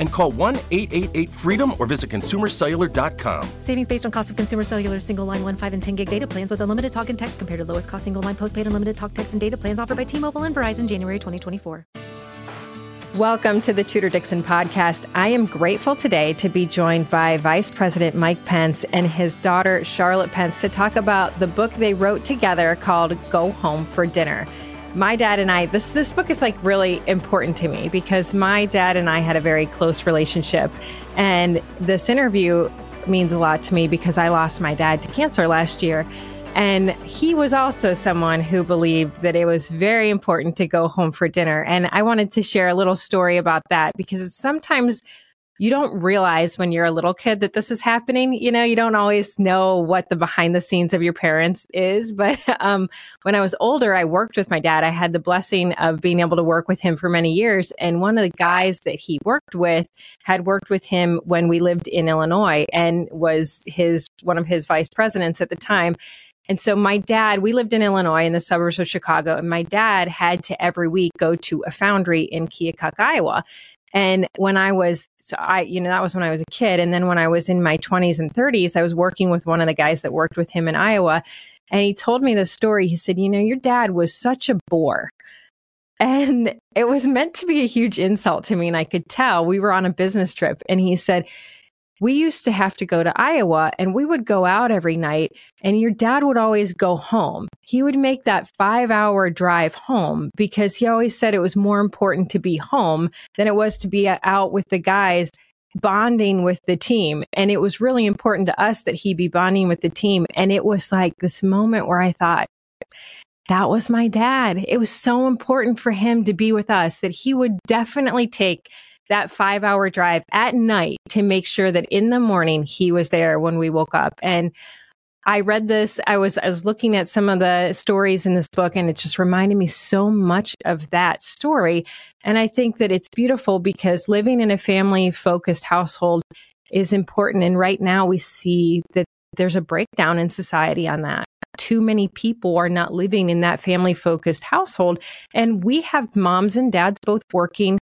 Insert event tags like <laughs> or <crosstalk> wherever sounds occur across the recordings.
and call 1 888 freedom or visit consumercellular.com. Savings based on cost of consumer cellular single line 1, 5, and 10 gig data plans with unlimited talk and text compared to lowest cost single line postpaid unlimited talk, text, and data plans offered by T Mobile and Verizon January 2024. Welcome to the Tudor Dixon podcast. I am grateful today to be joined by Vice President Mike Pence and his daughter Charlotte Pence to talk about the book they wrote together called Go Home for Dinner. My dad and I, this this book is like really important to me because my dad and I had a very close relationship and this interview means a lot to me because I lost my dad to cancer last year. And he was also someone who believed that it was very important to go home for dinner. And I wanted to share a little story about that because sometimes you don't realize when you're a little kid that this is happening. You know, you don't always know what the behind the scenes of your parents is. <laughs> But um, when I was older, I worked with my dad. I had the blessing of being able to work with him for many years. And one of the guys that he worked with had worked with him when we lived in Illinois and was his one of his vice presidents at the time. And so my dad, we lived in Illinois in the suburbs of Chicago, and my dad had to every week go to a foundry in Keokuk, Iowa. And when I was, so I, you know, that was when I was a kid. And then when I was in my 20s and 30s, I was working with one of the guys that worked with him in Iowa. And he told me this story. He said, You know, your dad was such a bore. And <laughs> it was meant to be a huge insult to me. And I could tell we were on a business trip. And he said, we used to have to go to Iowa and we would go out every night and your dad would always go home. He would make that five hour drive home because he always said it was more important to be home than it was to be out with the guys bonding with the team. And it was really important to us that he be bonding with the team. And it was like this moment where I thought, that was my dad. It was so important for him to be with us that he would definitely take that five hour drive at night to make sure that in the morning he was there when we woke up. And I read this, I was I was looking at some of the stories in this book and it just reminded me so much of that story. And I think that it's beautiful because living in a family focused household is important. And right now we see that there's a breakdown in society on that. Too many people are not living in that family focused household. And we have moms and dads both working.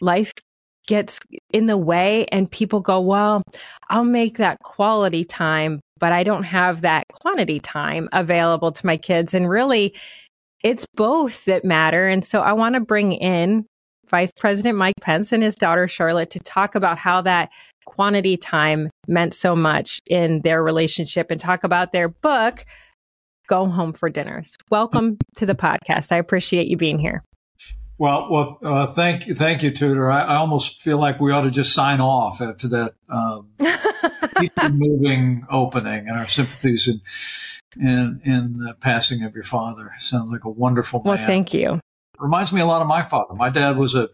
Life gets in the way and people go, well, I'll make that quality time, but I don't have that quantity time available to my kids. And really, it's both that matter. And so I want to bring in Vice President Mike Pence and his daughter Charlotte to talk about how that quantity time meant so much in their relationship and talk about their book, Go Home for Dinners. Welcome to the podcast. I appreciate you being here. Well, well, uh, thank you, thank you, Tudor. I, I, almost feel like we ought to just sign off after that um, <laughs> moving opening, and our sympathies in in in the passing of your father. Sounds like a wonderful man. Well, thank you. Reminds me a lot of my father. My dad was a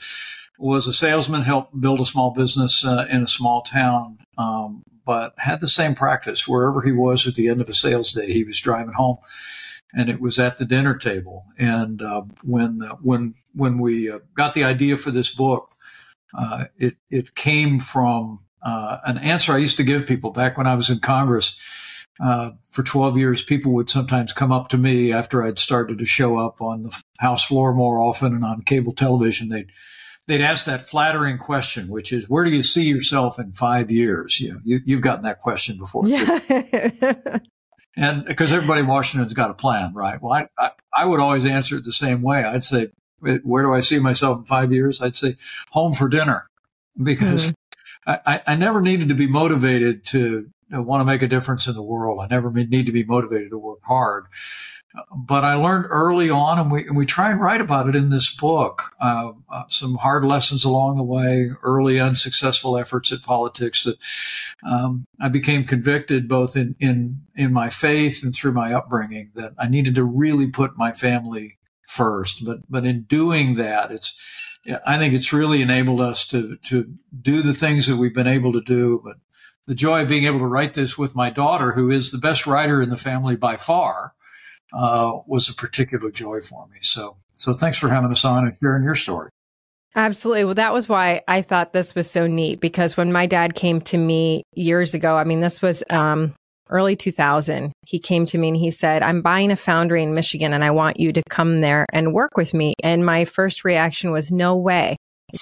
was a salesman, helped build a small business uh, in a small town, um, but had the same practice wherever he was at the end of a sales day. He was driving home and it was at the dinner table. And uh, when uh, when when we uh, got the idea for this book, uh, it it came from uh, an answer I used to give people back when I was in Congress. Uh, for 12 years, people would sometimes come up to me after I'd started to show up on the House floor more often and on cable television. They'd they'd ask that flattering question, which is, "Where do you see yourself in five years?" You know, you, you've gotten that question before. Yeah. <laughs> and because everybody in Washington's got a plan, right? Well, I, I, I would always answer it the same way. I'd say, "Where do I see myself in five years?" I'd say, "Home for dinner," because mm-hmm. I, I never needed to be motivated to want to make a difference in the world. I never need to be motivated to work hard but I learned early on, and we and we try and write about it in this book. Uh, uh, some hard lessons along the way, early unsuccessful efforts at politics that um, I became convicted both in in in my faith and through my upbringing that I needed to really put my family first. But but in doing that, it's I think it's really enabled us to to do the things that we've been able to do. But the joy of being able to write this with my daughter, who is the best writer in the family by far uh, was a particular joy for me. So, so thanks for having us on and sharing your story. Absolutely. Well, that was why I thought this was so neat because when my dad came to me years ago, I mean, this was um, early 2000, he came to me and he said, I'm buying a foundry in Michigan and I want you to come there and work with me. And my first reaction was, no way.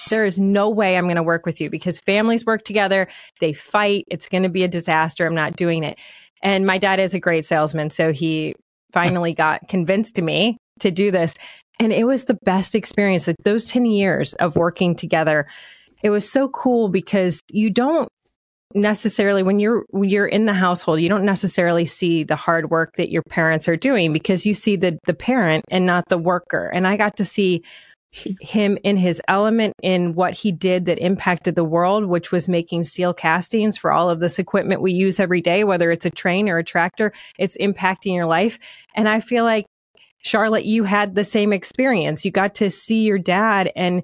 There is no way I'm going to work with you because families work together, they fight, it's going to be a disaster. I'm not doing it. And my dad is a great salesman. So he finally got convinced me to do this. And it was the best experience. Like those 10 years of working together, it was so cool because you don't necessarily when you're when you're in the household you don't necessarily see the hard work that your parents are doing because you see the the parent and not the worker and i got to see him in his element in what he did that impacted the world, which was making steel castings for all of this equipment we use every day, whether it's a train or a tractor, it's impacting your life. And I feel like, Charlotte, you had the same experience. You got to see your dad and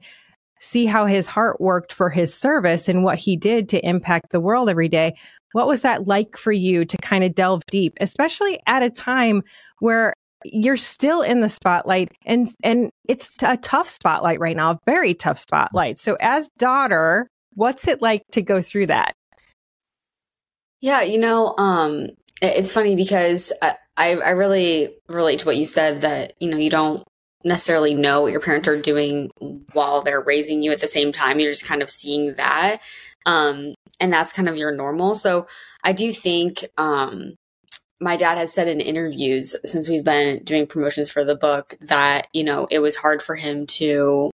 see how his heart worked for his service and what he did to impact the world every day. What was that like for you to kind of delve deep, especially at a time where you're still in the spotlight and and it's a tough spotlight right now, a very tough spotlight. So as daughter, what's it like to go through that? Yeah, you know, um it's funny because I, I really relate to what you said that, you know, you don't necessarily know what your parents are doing while they're raising you at the same time. You're just kind of seeing that. Um, and that's kind of your normal. So I do think, um, my dad has said in interviews since we've been doing promotions for the book that, you know, it was hard for him to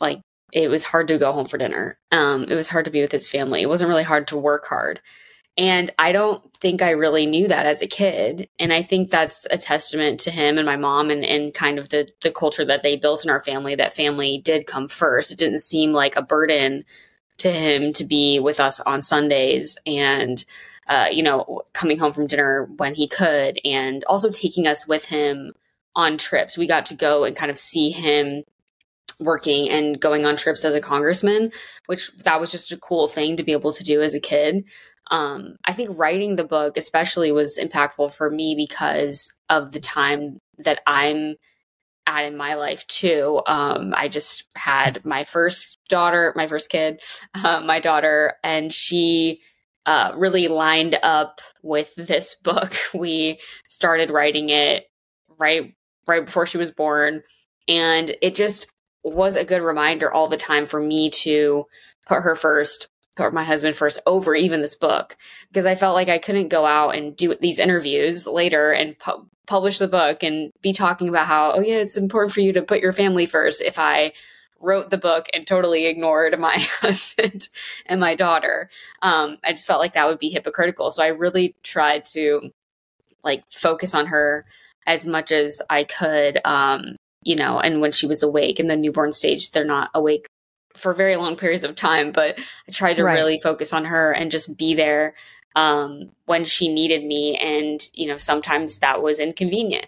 like it was hard to go home for dinner. Um, it was hard to be with his family. It wasn't really hard to work hard. And I don't think I really knew that as a kid. And I think that's a testament to him and my mom and, and kind of the, the culture that they built in our family. That family did come first. It didn't seem like a burden to him to be with us on Sundays and uh, you know, coming home from dinner when he could, and also taking us with him on trips. We got to go and kind of see him working and going on trips as a congressman, which that was just a cool thing to be able to do as a kid. Um, I think writing the book especially was impactful for me because of the time that I'm at in my life too. Um, I just had my first daughter, my first kid, <laughs> uh, my daughter, and she uh, really lined up with this <laughs> book. We started writing it right right before she was born, and it just was a good reminder all the time for me to put her first, put my husband first over even this book because I felt like I couldn't go out and do these interviews later and pu- publish the book and be talking about how oh yeah it's important for you to put your family first if I wrote the book and totally ignored my <laughs> husband and my daughter. Um, I just felt like that would be hypocritical. So I really tried to like focus on her as much as I could. Um, you know, and when she was awake in the newborn stage, they're not awake for very long periods of time, but I tried to right. really focus on her and just be there um, when she needed me. And, you know, sometimes that was inconvenient.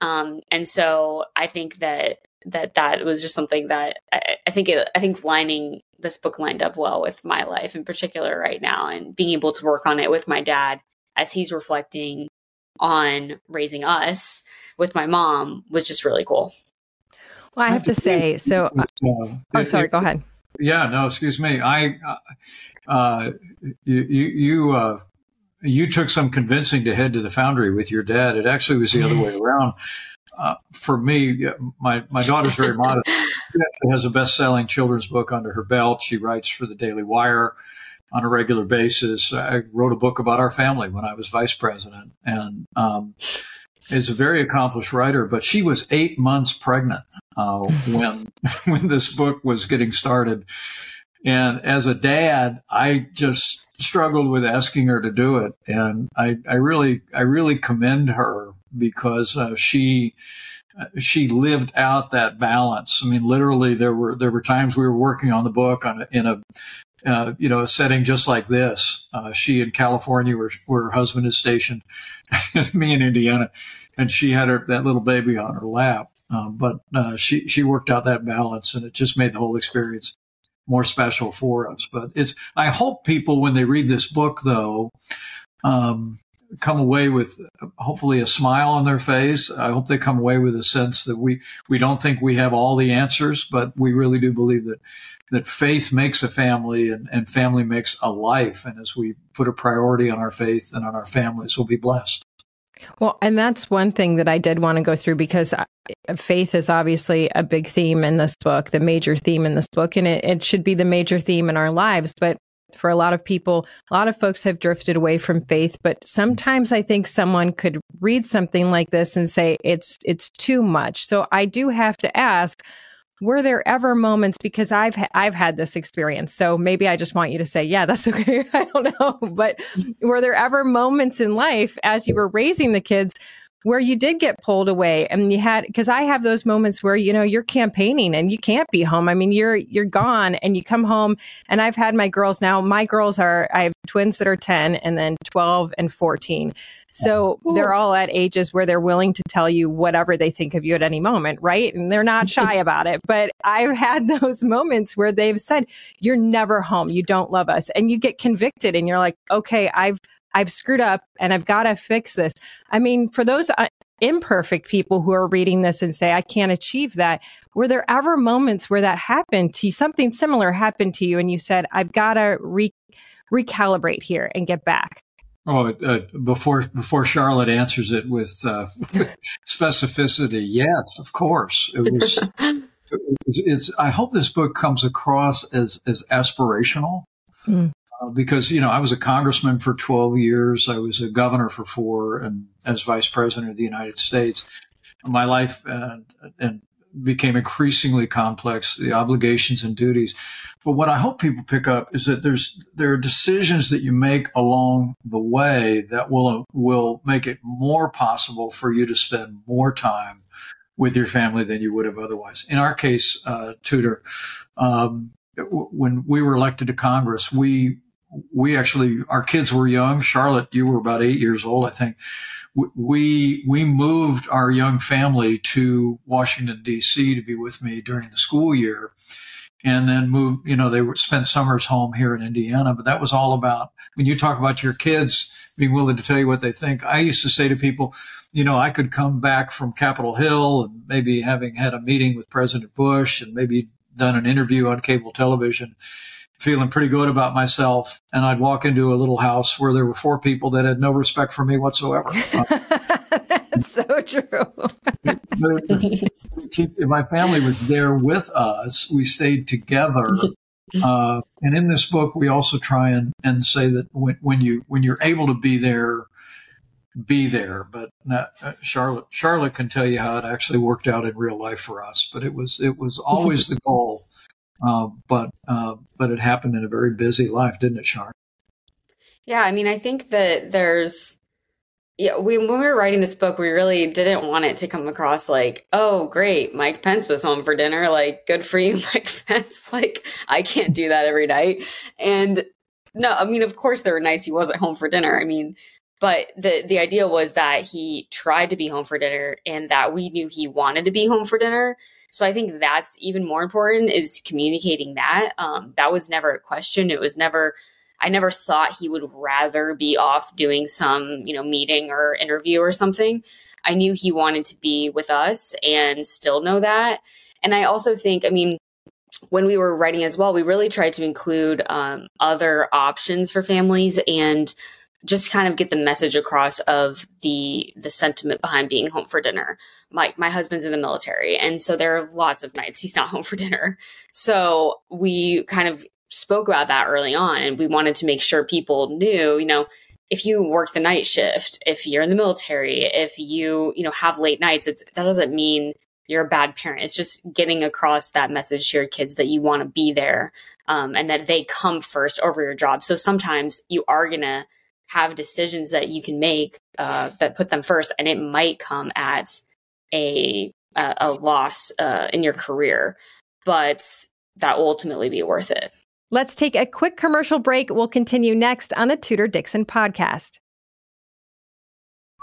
Um, and so I think that that that was just something that I, I think it, I think lining this book lined up well with my life in particular right now, and being able to work on it with my dad as he's reflecting on raising us with my mom was just really cool. Well, I have to say, so uh, oh, sorry, go ahead. Yeah, no, excuse me. I, uh, you, you, you, uh, you took some convincing to head to the foundry with your dad. It actually was the other way <laughs> around uh, for me, my my daughter's very <laughs> modest. She has a best-selling children's book under her belt. She writes for the Daily Wire on a regular basis. I wrote a book about our family when I was vice president, and um, is a very accomplished writer. But she was eight months pregnant uh, <laughs> when <laughs> when this book was getting started, and as a dad, I just struggled with asking her to do it, and I, I really I really commend her because uh, she she lived out that balance. I mean, literally, there were there were times we were working on the book on a, in a uh, you know a setting just like this. Uh, she in California, where, where her husband is stationed, and <laughs> me in Indiana, and she had her that little baby on her lap. Um, but uh, she she worked out that balance, and it just made the whole experience more special for us. But it's I hope people when they read this book, though, um, come away with hopefully a smile on their face. I hope they come away with a sense that we, we don't think we have all the answers, but we really do believe that, that faith makes a family and, and family makes a life. And as we put a priority on our faith and on our families, we'll be blessed. Well, and that's one thing that I did want to go through because faith is obviously a big theme in this book, the major theme in this book, and it, it should be the major theme in our lives. But for a lot of people, a lot of folks have drifted away from faith, but sometimes I think someone could read something like this and say it's it's too much. So I do have to ask, were there ever moments because I've ha- I've had this experience. So maybe I just want you to say, yeah, that's <laughs> okay. I don't know, but were there ever moments in life as you were raising the kids where you did get pulled away and you had because I have those moments where you know you're campaigning and you can't be home. I mean you're you're gone and you come home and I've had my girls now my girls are I have twins that are 10 and then 12 and 14. So they're all at ages where they're willing to tell you whatever they think of you at any moment, right? And they're not mm-hmm. shy about it. But I've had <laughs> those moments where they've said, You're never home. You don't love us. And you get convicted and you're like, Okay, I've I've screwed up and I've got to fix this. I mean, for those uh, imperfect people who are reading this and say, I can't achieve that, were there ever moments where that happened to you, something similar happened to you, and you said, I've got to re- recalibrate here and get back? Oh, uh, before before Charlotte answers it with, uh, <laughs> specificity, yes, of course. <laughs> It was. it's. I hope this book comes across as as aspirational. Mm. Uh, because you know I was a congressman for 12 years, I was a governor for four, and as vice president of the United States, my life uh, and became increasingly complex, the obligations and duties. But what I hope people pick up is that there's there are decisions that you make along the way that will will make it more possible for you to spend more time with your family than you would have otherwise. In our case, uh, Tudor, um, when we were elected to Congress, we we actually, our kids were young. Charlotte, you were about eight years old, I think. We, we moved our young family to Washington DC to be with me during the school year and then moved, you know, they spent summers home here in Indiana, but that was all about when you talk about your kids being willing to tell you what they think. I used to say to people, you know, I could come back from Capitol Hill and maybe having had a meeting with President Bush and maybe done an interview on cable television feeling pretty good about myself. And I'd walk into a little house where there were four people that had no respect for me whatsoever. <laughs> That's so true. my family was there with us. We stayed together. Uh, and in this book, we also try and, and say that when, when you when you're able to be there, be there. But not, uh, Charlotte Charlotte can tell you how it actually worked out in real life for us. But it was it was always the goal uh, but uh, but it happened in a very busy life, didn't it, Char? Yeah, I mean, I think that there's yeah, we, when we were writing this book, we really didn't want it to come across like, oh, great, Mike Pence was home for dinner. Like, good for you, <laughs> Mike Pence. Like, I can't do that every night. And no, I mean, of course, there were nights he wasn't home for dinner. I mean, but the the idea was that he tried to be home for dinner, and that we knew he wanted to be home for dinner. So I think that's even more important is communicating that. Um, that was never a question. It was never, I never thought he would rather be off doing some, you know, meeting or interview or something. I knew he wanted to be with us and still know that. And I also think, I mean, when we were writing as well, we really tried to include um, other options for families and just kind of get the message across of the the sentiment behind being home for dinner. My my husband's in the military, and so there are lots of nights he's not <laughs> home for dinner. So we kind of spoke about that early on, and we wanted to make sure people knew, you know, if you work the night shift, if you're in the military, if you you know have late nights, it's that doesn't mean you're a bad parent. It's just getting across that message to your kids that you want to be there um, and that they come first over your job. So sometimes you are gonna have decisions that you can make uh, that put them first, and it might come at a a, a loss uh, in your career, but that will ultimately be worth it. Let's take a quick commercial break. We'll continue next on the Tudor Dixon podcast.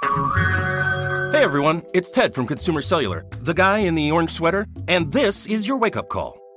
Hey everyone, it's Ted from Consumer Cellular, the guy in the orange sweater, and this is your wake up call.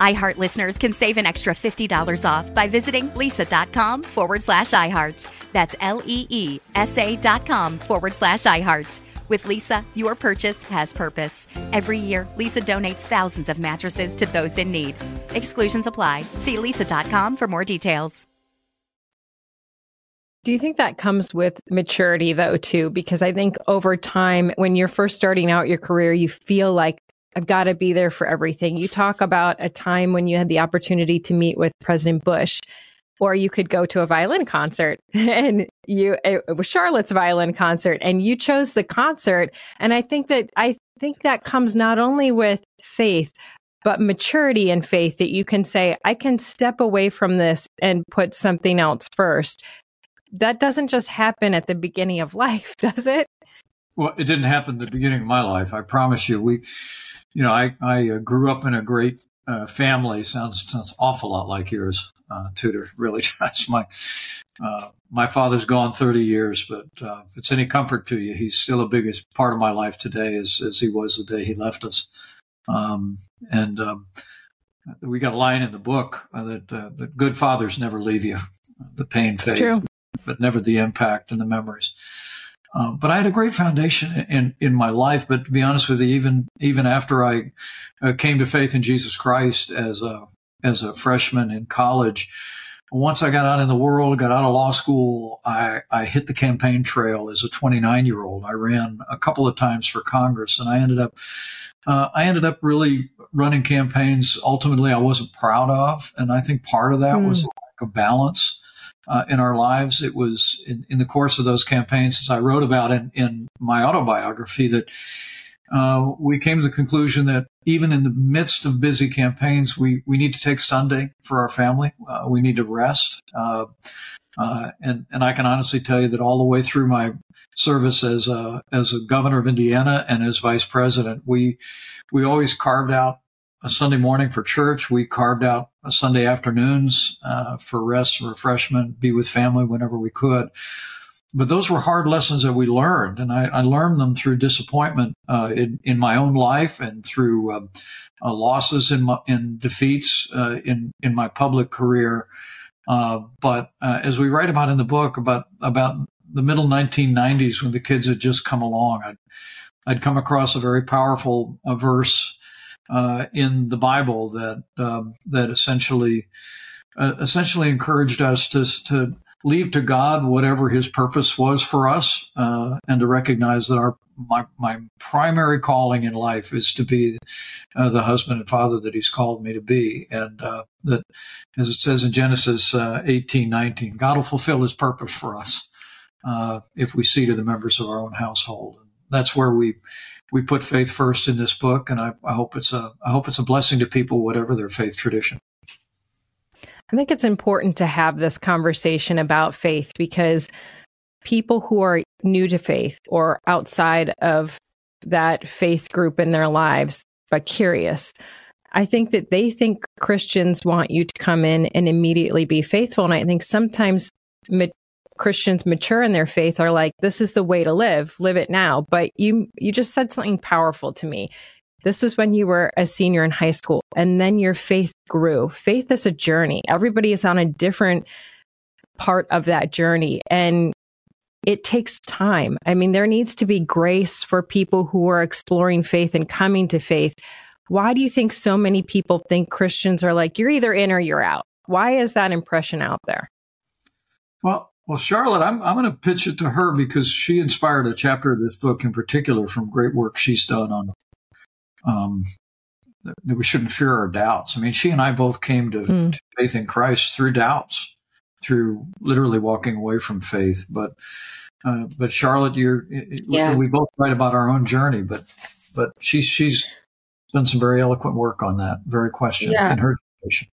iHeart listeners can save an extra $50 off by visiting leesa.com forward slash iHeart. That's L E E S A dot com forward slash iHeart. With Leesa, your purchase has purpose. Every year, Leesa donates thousands of mattresses to those in need. Exclusions apply. See leesa.com for more details. Do you think that comes with maturity, though, too? Because I think over time, when you're first starting out your career, you feel like I've got to be there for everything. You talk about a time when you had the opportunity to meet with President Bush or you could go to a violin concert <laughs> and you eh, it was Charlotte's violin concert and you chose the concert. And I think that I think that comes not only with faith but maturity and faith that you can say I can step away from this and put something else first. That doesn't just happen at the beginning of <laughs> life does it? Well it didn't happen at the beginning of my life. I promise you we you know I I uh, grew up in a great uh, family sounds sounds awful lot like yours uh, Tudor. <laughs> Really, that's my uh, my father's gone 30 years, but uh, if it's any comfort to you, he's still a biggest part of my life today, as as he was the day he left us. Um, and um, we got a line in the book uh, that, uh, that good fathers never leave you. The pain fade, but never the impact and the memories. Uh, but I had a great foundation in, in my life. But to be honest with you, even even after I uh, came to faith in Jesus Christ as a as a freshman in college. Once I got out in the world, got out of law school, I, I hit the campaign trail as a 29 year old. I ran a couple of times for Congress and I ended up, uh, I ended up really running campaigns ultimately I wasn't proud of. And I think part of that mm. was a lack of balance. Uh, in our lives, it was in, in the course of those campaigns, as I wrote about in, in my autobiography, that uh, we came to the conclusion that even in the midst of busy campaigns, we, we need to take Sunday for our family. Uh, we need to rest. Uh, uh, and, and I can honestly tell you that all the way through my service as a, as a governor of Indiana and as vice president, we, we always carved out a Sunday morning for church. We carved out Sunday afternoons uh, for rest and refreshment, be with family whenever we could but those were hard lessons that we learned, and I, I learned them through disappointment uh, in, in my own life and through uh, uh, losses in in defeats uh, in in my public career. Uh, but uh, as we write about in the book about about the middle 1990s when the kids had just come along, I'd, I'd come across a very powerful verse in the Bible that um, that essentially essentially encouraged us to to leave to God whatever His purpose was for us, uh, and to recognize that our my my primary calling in life is to be uh, the husband and father that He's called me to be, and uh, that, as it says in Genesis uh, eighteen nineteen, God will fulfill His purpose for us uh, if we see to the members of our own household. And that's where we we put faith first in this book, and I, I hope it's a I hope it's a blessing to people, whatever their faith tradition. I think it's important to have this conversation about faith because people who are new to faith or outside of that faith group in their lives, but curious, I think that they think Christians want you to come in and immediately be faithful. And I think sometimes Christians mature in their faith are like, this is the way to live, live it now. But you, you just said something powerful to me. This was when you were a senior in high school, and then your faith grew. Faith is a journey. Everybody is on a different part of that journey, and it takes time. I mean, there needs to be grace for people who are exploring faith and coming to faith. Why do you think so many people think Christians are like, you're either in or you're out? Why is that impression out there? Well, well, Charlotte, I'm, I'm going to pitch it to her because she inspired a chapter of this book in particular from great work she's done on um, that we shouldn't fear our doubts. I mean, she and I both came to, mm. to, faith in Christ through doubts, through literally walking away from faith. But, uh, but Charlotte, you're, yeah. we both write about our own journey, but, but she's, she's done some very eloquent work on that very question yeah. in her situation.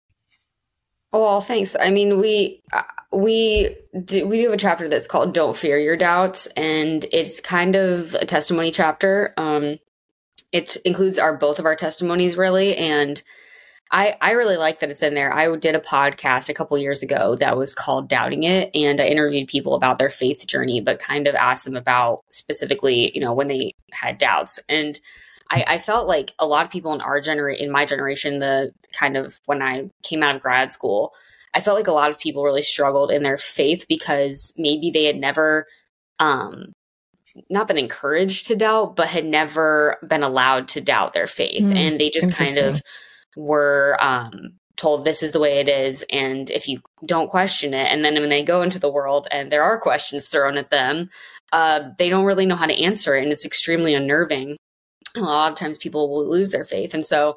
Oh, well, thanks. I mean, we uh, we do, we do have a chapter that's called "Don't Fear Your Doubts," and it's kind of a testimony chapter. Um, it includes our both of our testimonies really and I, I really like that it's in there. I did a podcast a couple years ago that was called Doubting It, and I interviewed people about their faith journey, but kind of asked them about specifically, you know, when they had doubts. And I, I felt like a lot of people in our generation, in my generation, the kind of when I came out of grad school, I felt like a lot of people really struggled in their faith because maybe they had never um, not been encouraged to doubt, but had never been allowed to doubt their faith. Mm, and they just kind of were um, told this is the way it is. And if you don't question it, and then when they go into the world and there are questions thrown at them, uh, they don't really know how to answer it. And it's extremely unnerving. A lot of times people will lose their faith. And so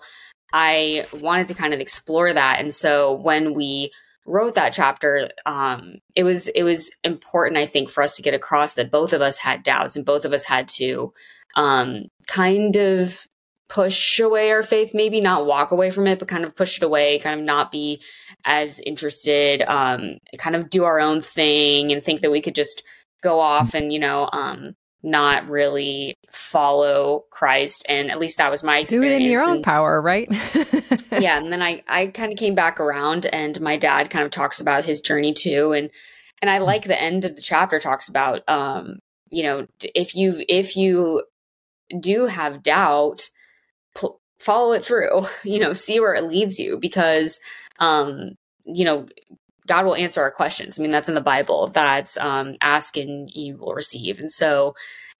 I wanted to kind of explore that. And so when we wrote that chapter, um, it was it was important, I think, for us to get across that both of us had doubts and both of us had to um, kind of push away our faith, maybe not walk away from it, but kind of push it away, kind of not be as interested, um, kind of do our own thing and think that we could just go off and you know um, not really follow Christ. And at least that was my experience. Do it in your own power, right? <laughs> yeah. <laughs> And then I, I kind of came back around and my dad kind of talks about his journey too. And, and I like the end of the chapter talks about, um, you know, if you, if you do have doubt, pl- follow it through, <laughs> you know, see where it leads you because, um, you know, God will answer our questions. I mean, that's in the Bible. That's um, ask and you will receive. And so,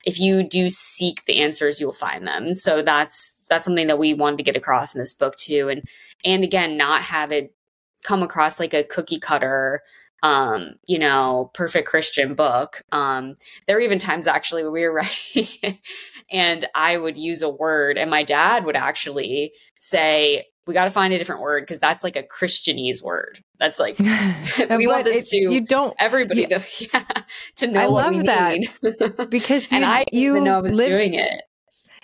if you do seek the answers, you'll find them. So that's that's something that we wanted to get across in this book too. And and again, not have it come across like a cookie cutter um you know perfect christian book um there were even times actually when we were <laughs> writing and i would use a word and my dad would actually say we got to find a different word because that's like a Christianese word. That's like <laughs> <laughs> we want this to you don't everybody to yeah, to <laughs> know I what we that mean because you, and I you didn't know I was live, doing it.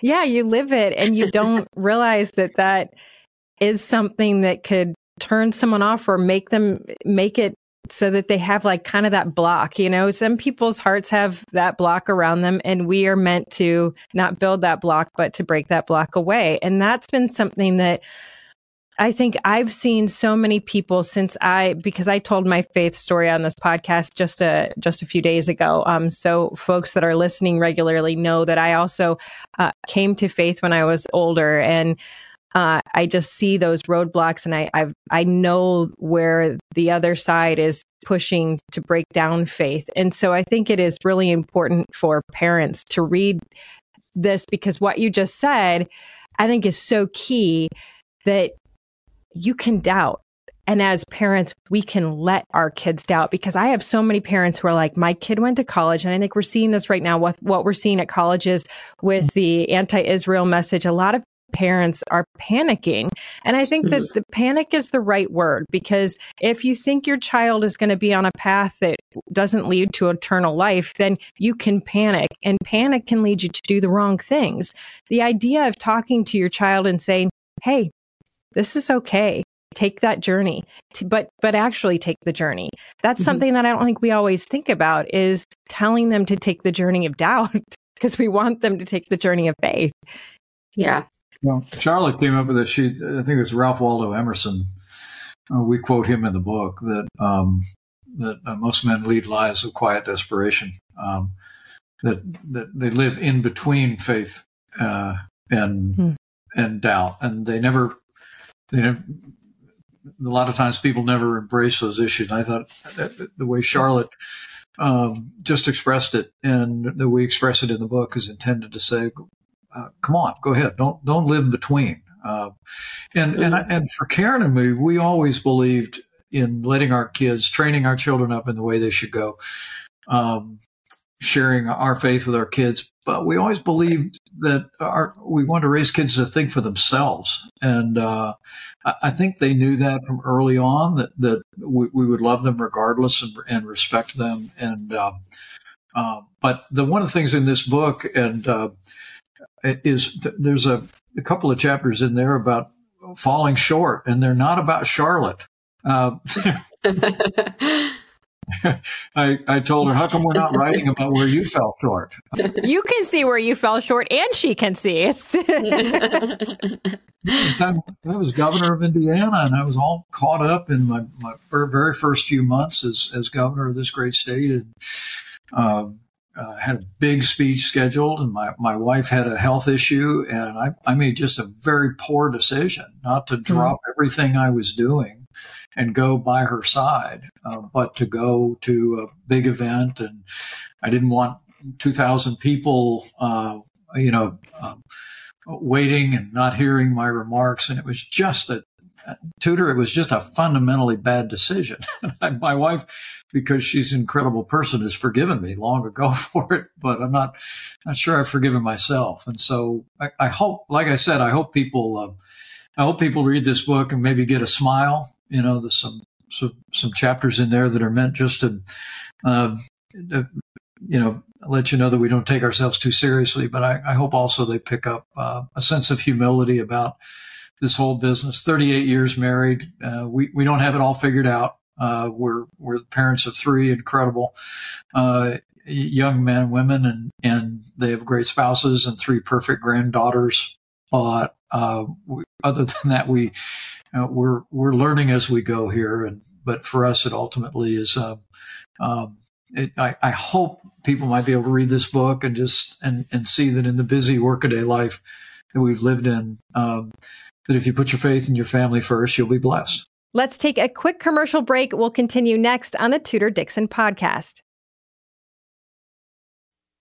Yeah, you live it and you don't realize that that is something that could turn someone off or make them make it so that they have like kind of that block. You know, some people's hearts have that block around them, and we are meant to not build that block, but to break that block away. And that's been something that I think I've seen so many people since I because I told my faith story on this podcast just a just a few days ago. Um, so folks that are listening regularly know that I also uh, came to faith when I was older, and uh, I just see those roadblocks, and I I've, I know where the other side is pushing to break down faith, and so I think it is really important for parents to read this because what you just said, I think, is so key that you can doubt. And as parents, we can let our kids doubt because I have so many parents who are like, my kid went to college. And I think we're seeing this right now with what we're seeing at colleges with the anti Israel message. A lot of parents are panicking. And I think that the panic is the right word because if you think your child is going to be on a path that doesn't lead to eternal life, then you can panic and panic can lead you to do the wrong things. The idea of talking to your child and saying, Hey, this is okay. Take that journey. But but actually take the journey. That's mm-hmm. something that i don't think we always think about is telling them to take the journey of doubt <laughs> because we want them to take the journey of faith. Yeah. Well charlotte came up with a She, i think it was ralph waldo emerson. Uh, we quote him in the book that um, that uh, most men lead lives of quiet desperation um, that that they live in between faith uh, and hmm. and doubt and they never you know, a lot of times people never embrace those issues. And I thought the way Charlotte um, just expressed it and that we express it in the book is intended to say, uh, come on, go ahead. Don't, don't live between. Uh, and, and, and for Karen and me, we always believed in letting our kids, training our children up in the way they should go. Um, sharing our faith with our kids, but we always believed that our, we want to raise kids to think for themselves. And uh, I think they knew that from early on that, that we, we would love them regardless and, and respect them. And um, uh, but the one of the things in this book and uh, is th- there's a, a, couple of chapters in there about falling short, and they're not about Charlotte. <laughs> <laughs> <laughs> <laughs> I, I told her, how come we're not <laughs> writing about where you fell short? <laughs> You can see where you fell short, and she can see. It's time I was governor of Indiana, and I was all caught up in my, my very first few months as, as governor of this great state, and um, uh, had a big speech scheduled, and my, my wife had a health issue, and I, I made just a very poor decision not to drop mm-hmm. everything I was doing and go by her side, uh, but to go to a big event. And I didn't want 2,000 people, uh, you know, um, waiting and not hearing my remarks. And it was just a, Tudor, it was just a fundamentally bad decision. <laughs> my wife, because she's an incredible person, has forgiven me long ago <laughs> for it, but I'm not not sure I've forgiven myself. And so I, I hope, like I said, I hope people, uh, I hope people read this book and maybe get a smile you know, there's some some, some chapters in there that are meant just to, uh, you know, let you know that we don't take ourselves too seriously. But I, I hope also they pick up uh, a sense of humility about this whole business. 38 years married, uh, we we don't have it all figured out. Uh, we're we're parents of three incredible uh, young men, women, and and they have great spouses and three perfect granddaughters. Uh, we, other <laughs> than that, we we're we're learning as we go here, and but for us, it ultimately is. Um, um, it, I, I, hope people might be able to read this book and just and and see that in the busy workaday life that we've lived in, um, that if you put your faith in your family first, you'll be blessed. Let's take a quick commercial break. We'll continue next on the Tudor Dixon podcast.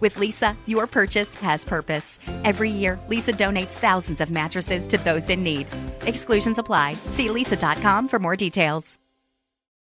With Leesa, your purchase has purpose. Every year, Leesa donates thousands of mattresses to those in need. Exclusions apply. See leesa.com for more details.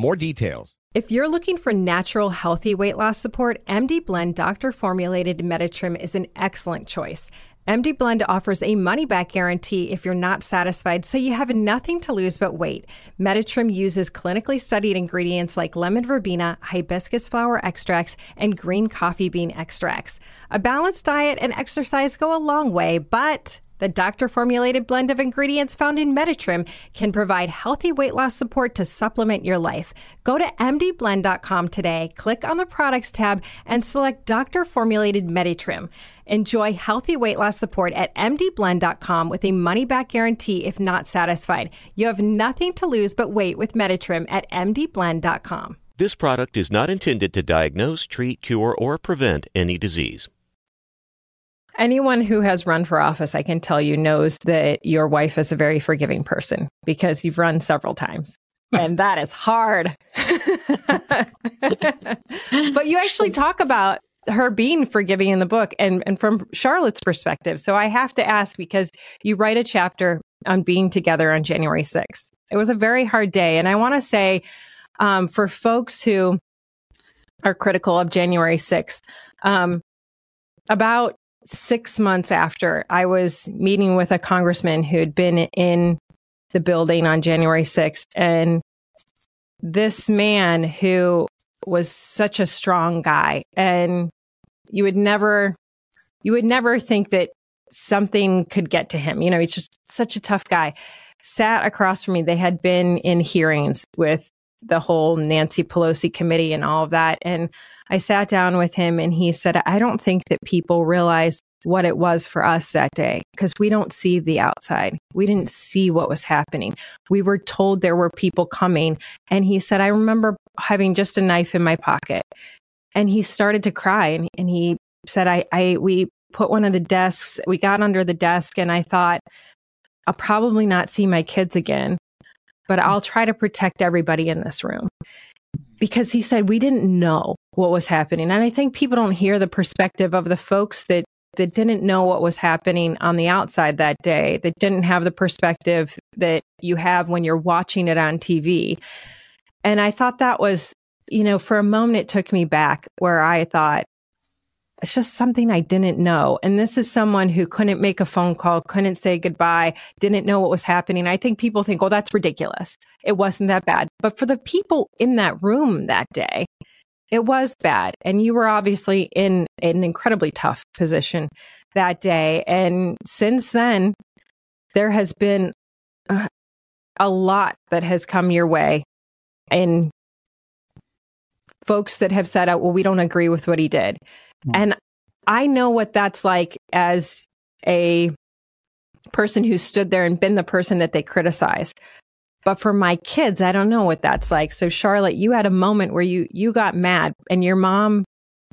more details. If you're looking for natural, healthy weight loss support, MD Blend doctor formulated Meditrim is an excellent choice. MD Blend offers a money back guarantee if you're not satisfied, so you have nothing to lose but weight. Meditrim uses clinically studied ingredients like lemon verbena, hibiscus flower extracts, and green coffee bean extracts. A balanced diet and exercise go a long way, but the doctor formulated blend of ingredients found in Meditrim can provide healthy weight loss support to supplement your life. Go to mdblend.com today, click on the products tab, and select doctor formulated Meditrim. Enjoy healthy weight loss support at mdblend.com with a money back guarantee if not satisfied. You have nothing to lose but weight with Meditrim at mdblend.com. This product is not intended to diagnose, treat, cure, or prevent any disease. Anyone who has run for office, I can tell you, knows that your wife is a very forgiving person because you've run several times. <laughs> and that is hard. <laughs> but you actually talk about her being forgiving in the book and, and from Charlotte's perspective. So I have to ask because you write a chapter on being together on January 6th. It was a very hard day. And I want to say um, for folks who are critical of January 6th, um, about six months after, I was meeting with a congressman who'd been in the building on January 6th. And this man who was such a strong guy. And you would never you would never think that something could get to him. You know he's just such a tough guy. Sat across from me they had been in hearings with the whole Nancy Pelosi committee and all of that and I sat down with him and he said I don't think that people realize what it was for us that day because we don't see the outside. We didn't see what was happening. We were told there were people coming. And he said, I remember having just a knife in my pocket. And he started to cry and, and he said, I, I, we put one of the desks, we got under the desk and I thought, I'll probably not see my kids again, but I'll try to protect everybody in this room because he said we didn't know what was happening. And I think people don't hear the perspective of the folks that that didn't know what was happening on the outside that day, that didn't have the perspective that you have when you're watching it on TV. And I thought that was, you know, for a moment it took me back where I thought, it's just something I didn't know. And this is someone who couldn't make a phone call, couldn't say goodbye, didn't know what was happening. I think people think, oh, that's ridiculous. It wasn't that bad. But for the people in that room that day, it was bad. And you were obviously in an incredibly tough position that day. And since then, there has been uh, a lot that has come your way. And folks that have said, oh, well, we don't agree with what he did. Mm. And I know what that's like as a person who stood there and been the person that they criticized. But for my kids, I don't know what that's like. So Charlotte, you had a moment where you you got mad and your mom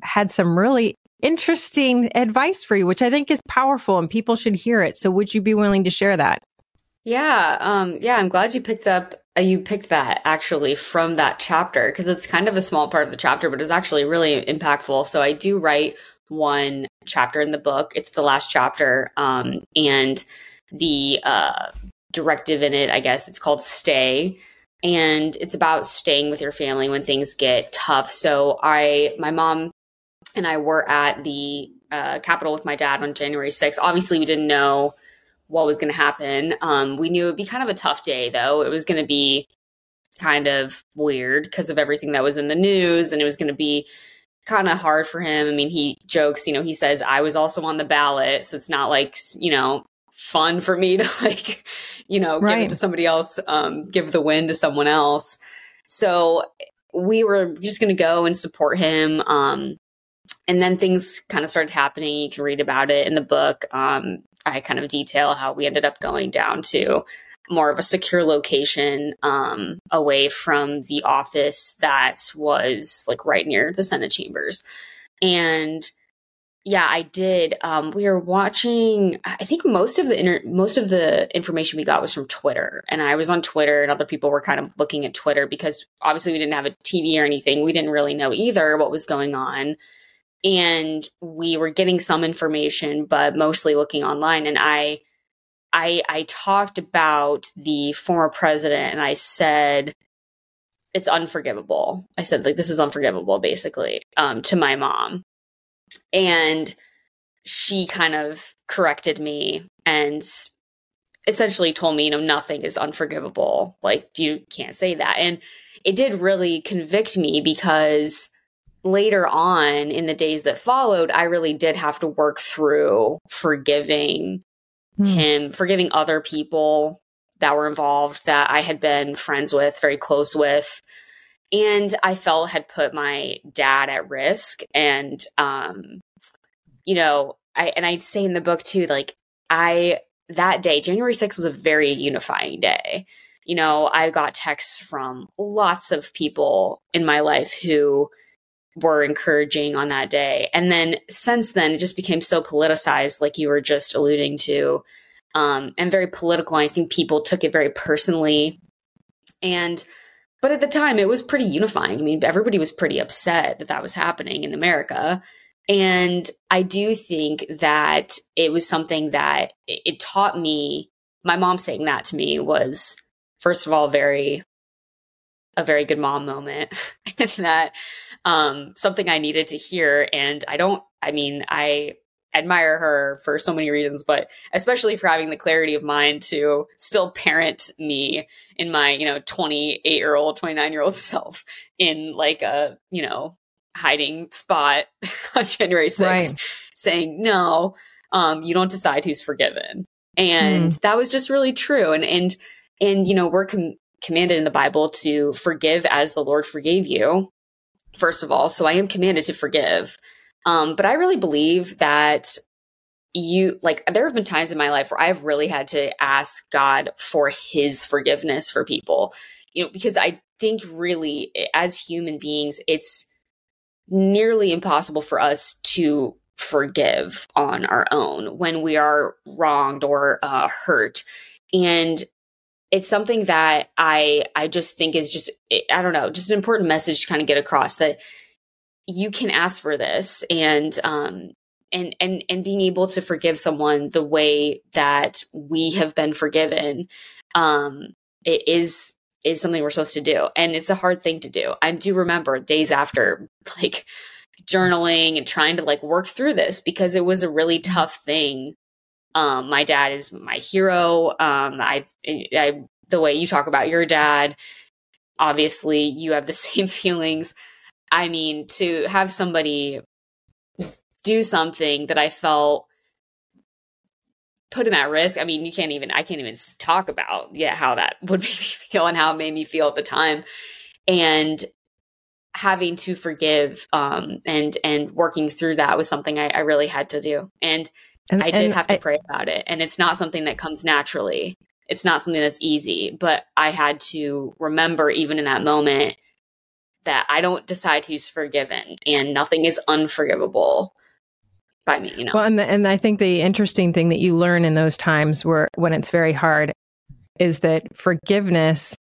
had some really interesting advice for you, which I think is powerful and people should hear it. So would you be willing to share that? Yeah, um, yeah, I'm glad you picked up you picked that actually from that chapter because it's kind of a small part of the chapter, but it's actually really impactful. So I do write one chapter in the book. It's the last chapter, um, and the uh, directive in it, I guess it's called Stay. And it's about staying with your family when things get tough. So I, my mom and I were at the uh, Capitol with my dad on January 6th. Obviously, we didn't know what was going to happen. Um, we knew it would be kind of a tough day, though. It was going to be kind of weird because of everything that was in the news and it was going to be kind of hard for him. I mean, he jokes, you know, he says, I was also on the ballot. So it's not like, you know, fun for me <laughs> to like, you know, right. give it to somebody else, um, give the win to someone else. So we were just going to go and support him. Um, and then things kind of started happening. You can read about it in the book. Um, I kind of detail how we ended up going down to more of a secure location um, away from the office that was like right near the Senate chambers. And yeah, I did. Um, we were watching. I think most of the inter- most of the information we got was from Twitter, and I was on Twitter, and other people were kind of looking at Twitter because obviously we didn't have a TV or anything. We didn't really know either what was going on, and we were getting some information, but mostly looking online. And I I, I talked about the former president and I said, it's unforgivable. I said, like, this is unforgivable, basically, um, to my mom. And she kind of corrected me and essentially told me, you know, nothing is unforgivable. Like, you can't say that. And it did really convict me because later on in the days that followed, I really did have to work through forgiving mm. him forgiving other people that were involved that I had been friends with, very close with. And I felt had put my dad at risk. And, um, you know, I, and I say in the book too, like, I, that day, January 6th was a very unifying day. You know, I got texts from lots of people in my life who were encouraging on that day. And then since then, it just became so politicized, like you were just alluding to, um, and very political. I think people took it very personally. And, but at the time, it was pretty unifying. I mean, everybody was pretty upset that that was happening in America. And I do think that it was something that it taught me. My mom saying that to me was, first of all, very, a very good mom moment. <laughs> and that um, something I needed to hear. And I don't, I mean, I admire her for so many reasons, but especially for having the clarity of mind to still parent me in my, you know, 28 year old, 29 year old <laughs> self in like a, you know, hiding spot <laughs> on January 6th right. saying, no, um, you don't decide who's forgiven. And mm. that was just really true. And, and, and, you know, we're com- commanded in the Bible to forgive as the Lord forgave you first of all. So I am commanded to forgive. Um, but I really believe that you like there have been times in my life where I've really had to ask God for his forgiveness for people. You know, because I think really as human beings, it's nearly impossible for us to forgive on our own when we are wronged or uh, hurt. And it's something that I I just think is just I don't know just an important message to kind of get across that you can ask for this and um and and and being able to forgive someone the way that we have been forgiven um it is is something we're supposed to do. And it's a hard thing to do. I do remember days after like journaling and trying to like work through this because it was a really tough thing um, my dad is my hero. Um, I, I, the way you talk about your dad, obviously you have the <laughs> same feelings. I mean, to have somebody do something that I felt put him at risk. I mean, you can't even, I can't even talk about, yeah, how that <laughs> would make me feel and how it made me feel at the time. And having to forgive um, and and working through that was something I, I really had to do. And and, I did have to I, pray about it. And it's not something that comes naturally. It's not something that's easy, but I had to remember even in that moment that I don't decide who's forgiven and nothing is unforgivable by me, you know. Well, and the, and I think the interesting thing that you learn in those times where when it's very hard is that forgiveness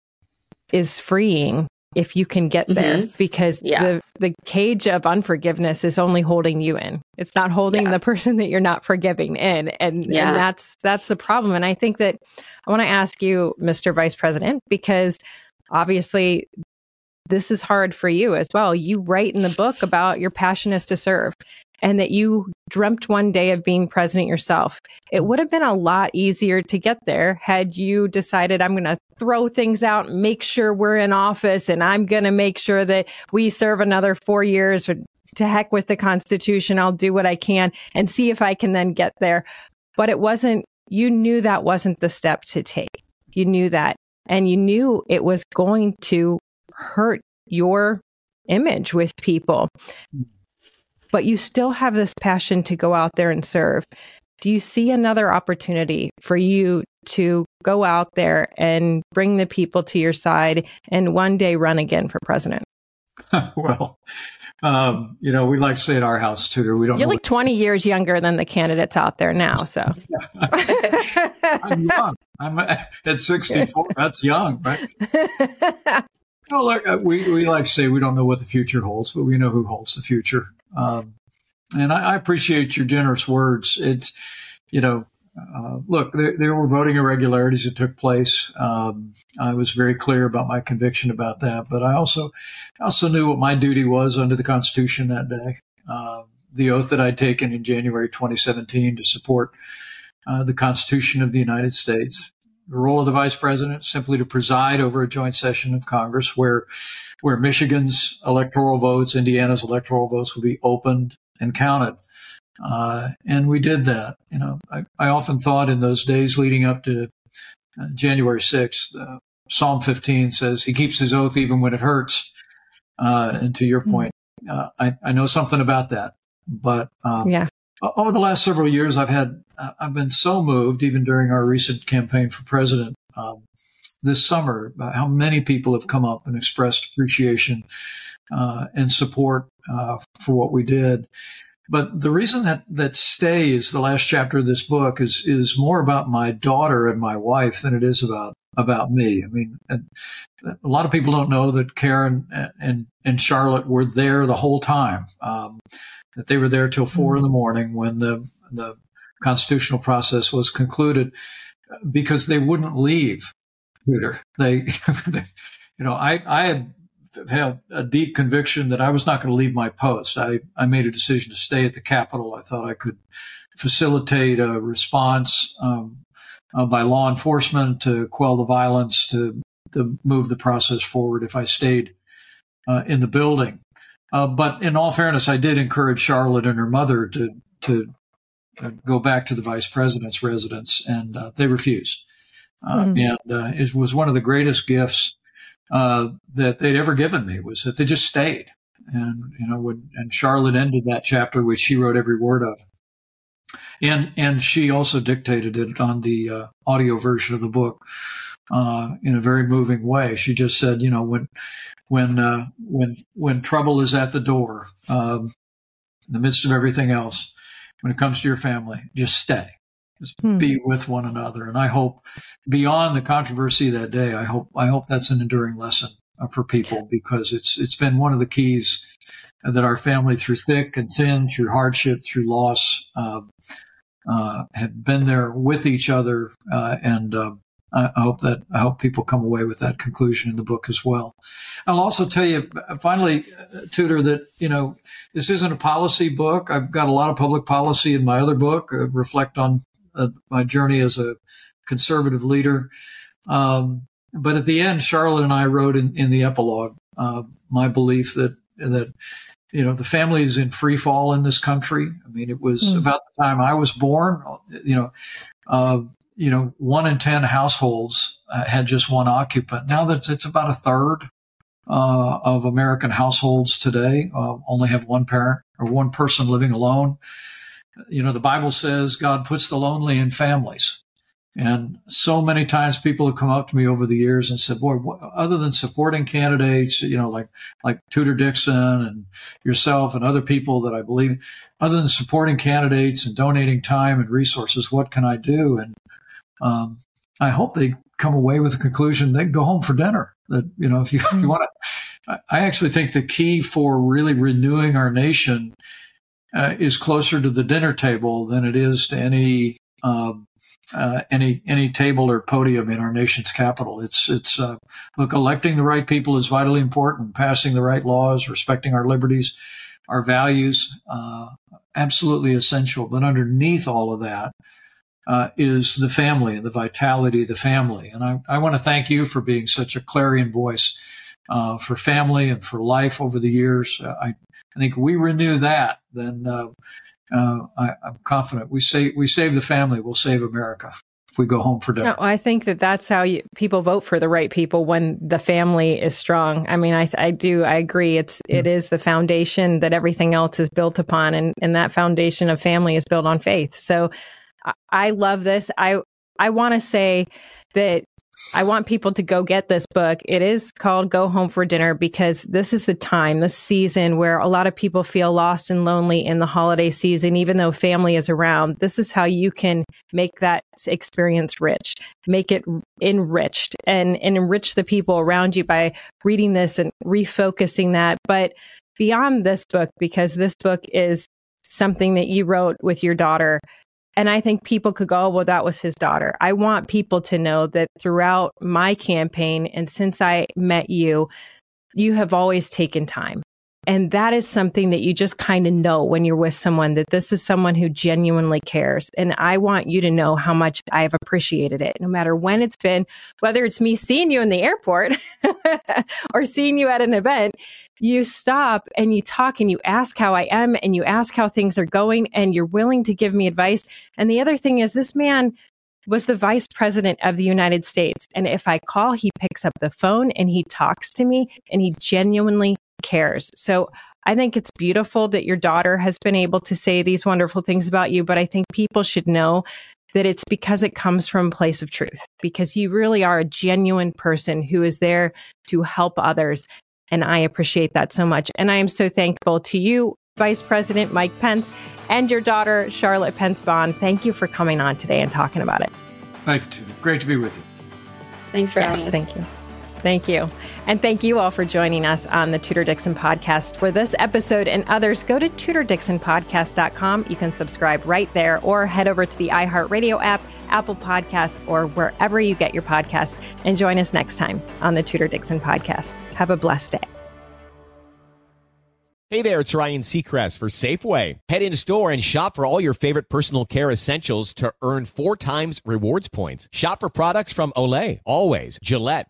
is freeing if you can get there mm-hmm. because yeah. the the cage of unforgiveness is only holding you in it's not holding yeah. the <laughs> person that you're not forgiving in and, yeah. and that's that's the problem and i think that i want to ask you mr vice president because obviously this is hard for you as well you write in the book about your passion is to serve and that you dreamt one day of being president yourself. It would have been a lot easier to get there had you decided, I'm going to throw things out, make sure we're in office, and I'm going to make sure that we serve another four years. To heck with the Constitution. I'll do what I can and see if I can then get there. But it wasn't, you knew that wasn't the step to take. You knew that. And you knew it was going to hurt your image with people. But you still have this passion to go out there and serve. Do you see another opportunity for you to go out there and bring the people to your side and one day run again for president? <laughs> well, um, you know, we like to say at our house, Tudor, we don't. You're like 20 years younger than the candidates out there now. So <laughs> I'm young. I'm <laughs> at 64. That's young, right? Look, uh, we, we like to say we don't know what the future holds, but we know who holds the future. Um, and I, I, appreciate your generous words. It's, you know, uh, look, there, there, were voting irregularities that took place. Um, I was very clear about my conviction about that, but I also, I also knew what my duty was under the Constitution that day. Uh, the oath that I'd taken in January 2017 to support uh, the Constitution of the United States. The role of the vice president simply to preside over a joint session of Congress where, where Michigan's electoral votes, Indiana's electoral votes would be opened and counted. Uh, and we did that. You know, I, I, often thought in those days leading up to uh, January 6th, uh, Psalm 15 says he keeps his oath even when it hurts. Uh, and to your point, uh, I, I, know something about that. But um, yeah. Over the last several years, I've had I've been so moved, even during our recent campaign for president um, this summer, how many people have come up and expressed appreciation uh, and support for what we did. But the reason that that stays the last chapter of this book is is more about my daughter and my wife than it is about about me. I mean, a lot of people don't know that Karen and and Charlotte were there the whole time. Um, that they were there till four in the morning when the the constitutional process was concluded, because they wouldn't leave. Peter, they, <laughs> they you know, I I had had a deep conviction that I was not going to leave my post. I, I made a decision to stay at the Capitol. I thought I could facilitate a response um, uh, by law enforcement to quell the violence, to, to move the process forward if I stayed uh, in the building. Uh, but in all fairness, I did encourage Charlotte and her mother to to uh, go back to the vice president's residence, and uh, they refused. Mm. And it was one of the greatest gifts uh, that they'd ever given me was that they just stayed. And, you know, when, and Charlotte ended that chapter, which she wrote every word of. And, and she also dictated it on the uh, audio version of the book. Uh, in a very moving way. She just said, you know, when, when, uh, when, when trouble is at the door, um, in the midst of everything else, when it comes to your family, just stay. Just hmm. be with one another. And I hope beyond the controversy that day, I hope, I hope that's an enduring lesson uh, for people because it's, it's been one of the keys that our family through thick and thin, through hardship, through loss, uh, uh, have been there with each other. Uh, and, uh, I hope that I hope people come away with that conclusion in the book as well. I'll also tell you finally, uh, Tudor, that you know this isn't a policy book. I've got a lot of public policy in my other book. I reflect on uh, my journey as a conservative leader. Um, but at the end, Charlotte and I wrote in, in the epilogue uh, my belief that that you know the family is in free fall in this country. I mean, it was mm. about the time I was born. You know, uh, you know, one in ten households uh, had just one occupant. Now that it's about a third uh, of American households today uh, only have one parent or one person living alone you know, the Bible says God puts the lonely in families. And so many times people have come up to me over the years and said, boy, other than supporting candidates, you know, like, like Tudor Dixon and yourself and other people that I believe, other than supporting candidates and donating time and resources, what can I do? And, um, I hope they come away with the conclusion they can go home for dinner. That, you know, if you, <laughs> if you want to, I actually think the key for really renewing our nation uh, is closer to the dinner table than it is to any um, uh, any any table or podium in our nation's capital. It's it's uh, look electing the right people is vitally important. Passing the right laws, respecting our liberties, our values, uh, absolutely essential. But underneath all of that uh, is the family and the vitality of the family. And I, I want to thank you for being such a clarion voice uh, for family and for life over the years. Uh, I, I think we renew that, then uh, uh, I, am confident we save we save the family, we'll save America if we go home for dinner. No, I think that that's how you, people vote for the right people when the family is strong. I mean, I, I do, I agree. It's, mm-hmm. it is the foundation that everything else is built upon. And, and that foundation of family is built on faith. So I, love this. I, I want to say that I want people to go get this book. It is called Go Home for Dinner because this is the time, the season where a lot of people feel lost and lonely in the holiday season, even though family is around. This is how you can make that experience rich, make it enriched, and, and enrich the people around you by reading this and refocusing that. But beyond this book, because this book is something that you wrote with your daughter and I think people could go, oh, well, that was his daughter. I want people to know that throughout my campaign and since I met you, you have always taken time. And that is something that you just kind of know when you're with someone that this is someone who genuinely cares. And I want you to know how much I have appreciated it, no matter when it's been, whether it's me seeing you in the airport <laughs> or seeing you at an event, you stop and you talk and you ask how I am and you ask how things are going and you're willing to give me advice. And the other thing is, this man was the vice president of the United States. And if I call, he picks up the phone and he talks to me and he genuinely cares. So I think it's beautiful that your daughter has been able to say these wonderful things about you, but I think people should know that it's because it comes from a place of truth, because you really are a genuine person who is there to help others. And I appreciate that so much. And I am so thankful to you, Vice President Mike Pence, and your daughter, Charlotte Pence Bond. Thank you for coming on today and talking about it. Thank you. Great to be with you. Thanks for yes, having us. Thank you. Thank you. And thank you all for joining us on the Tudor Dixon podcast. For this episode and others, go to tudordixonpodcast.com. You can subscribe right there or head over to the iHeartRadio app, Apple Podcasts, or wherever you get your podcasts. And join us next time on the Tudor Dixon podcast. Have a blessed day. Hey there, it's Ryan Seacrest for Safeway. Head in store and shop for all your favorite personal care essentials to earn four times rewards points. Shop for products from Olay, Always, Gillette,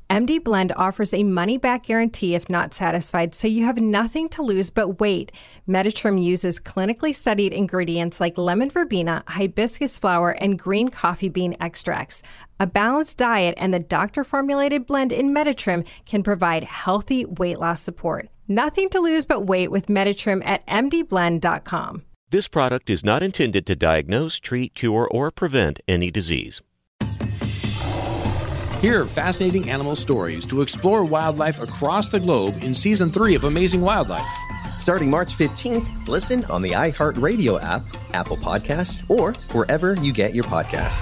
MD Blend offers a money back guarantee if not satisfied, so you have nothing to lose but weight. Meditrim uses clinically studied ingredients like lemon verbena, hibiscus flower, and green coffee bean extracts. A balanced diet and the doctor formulated blend in Meditrim can provide healthy weight loss support. Nothing to lose but weight with Meditrim at mdblend.com. This product is not intended to diagnose, treat, cure, or prevent any disease. Hear fascinating animal stories to explore wildlife across the globe in season three of Amazing Wildlife. Starting March 15th, listen on the iHeartRadio app, Apple Podcast, or wherever you get your podcasts.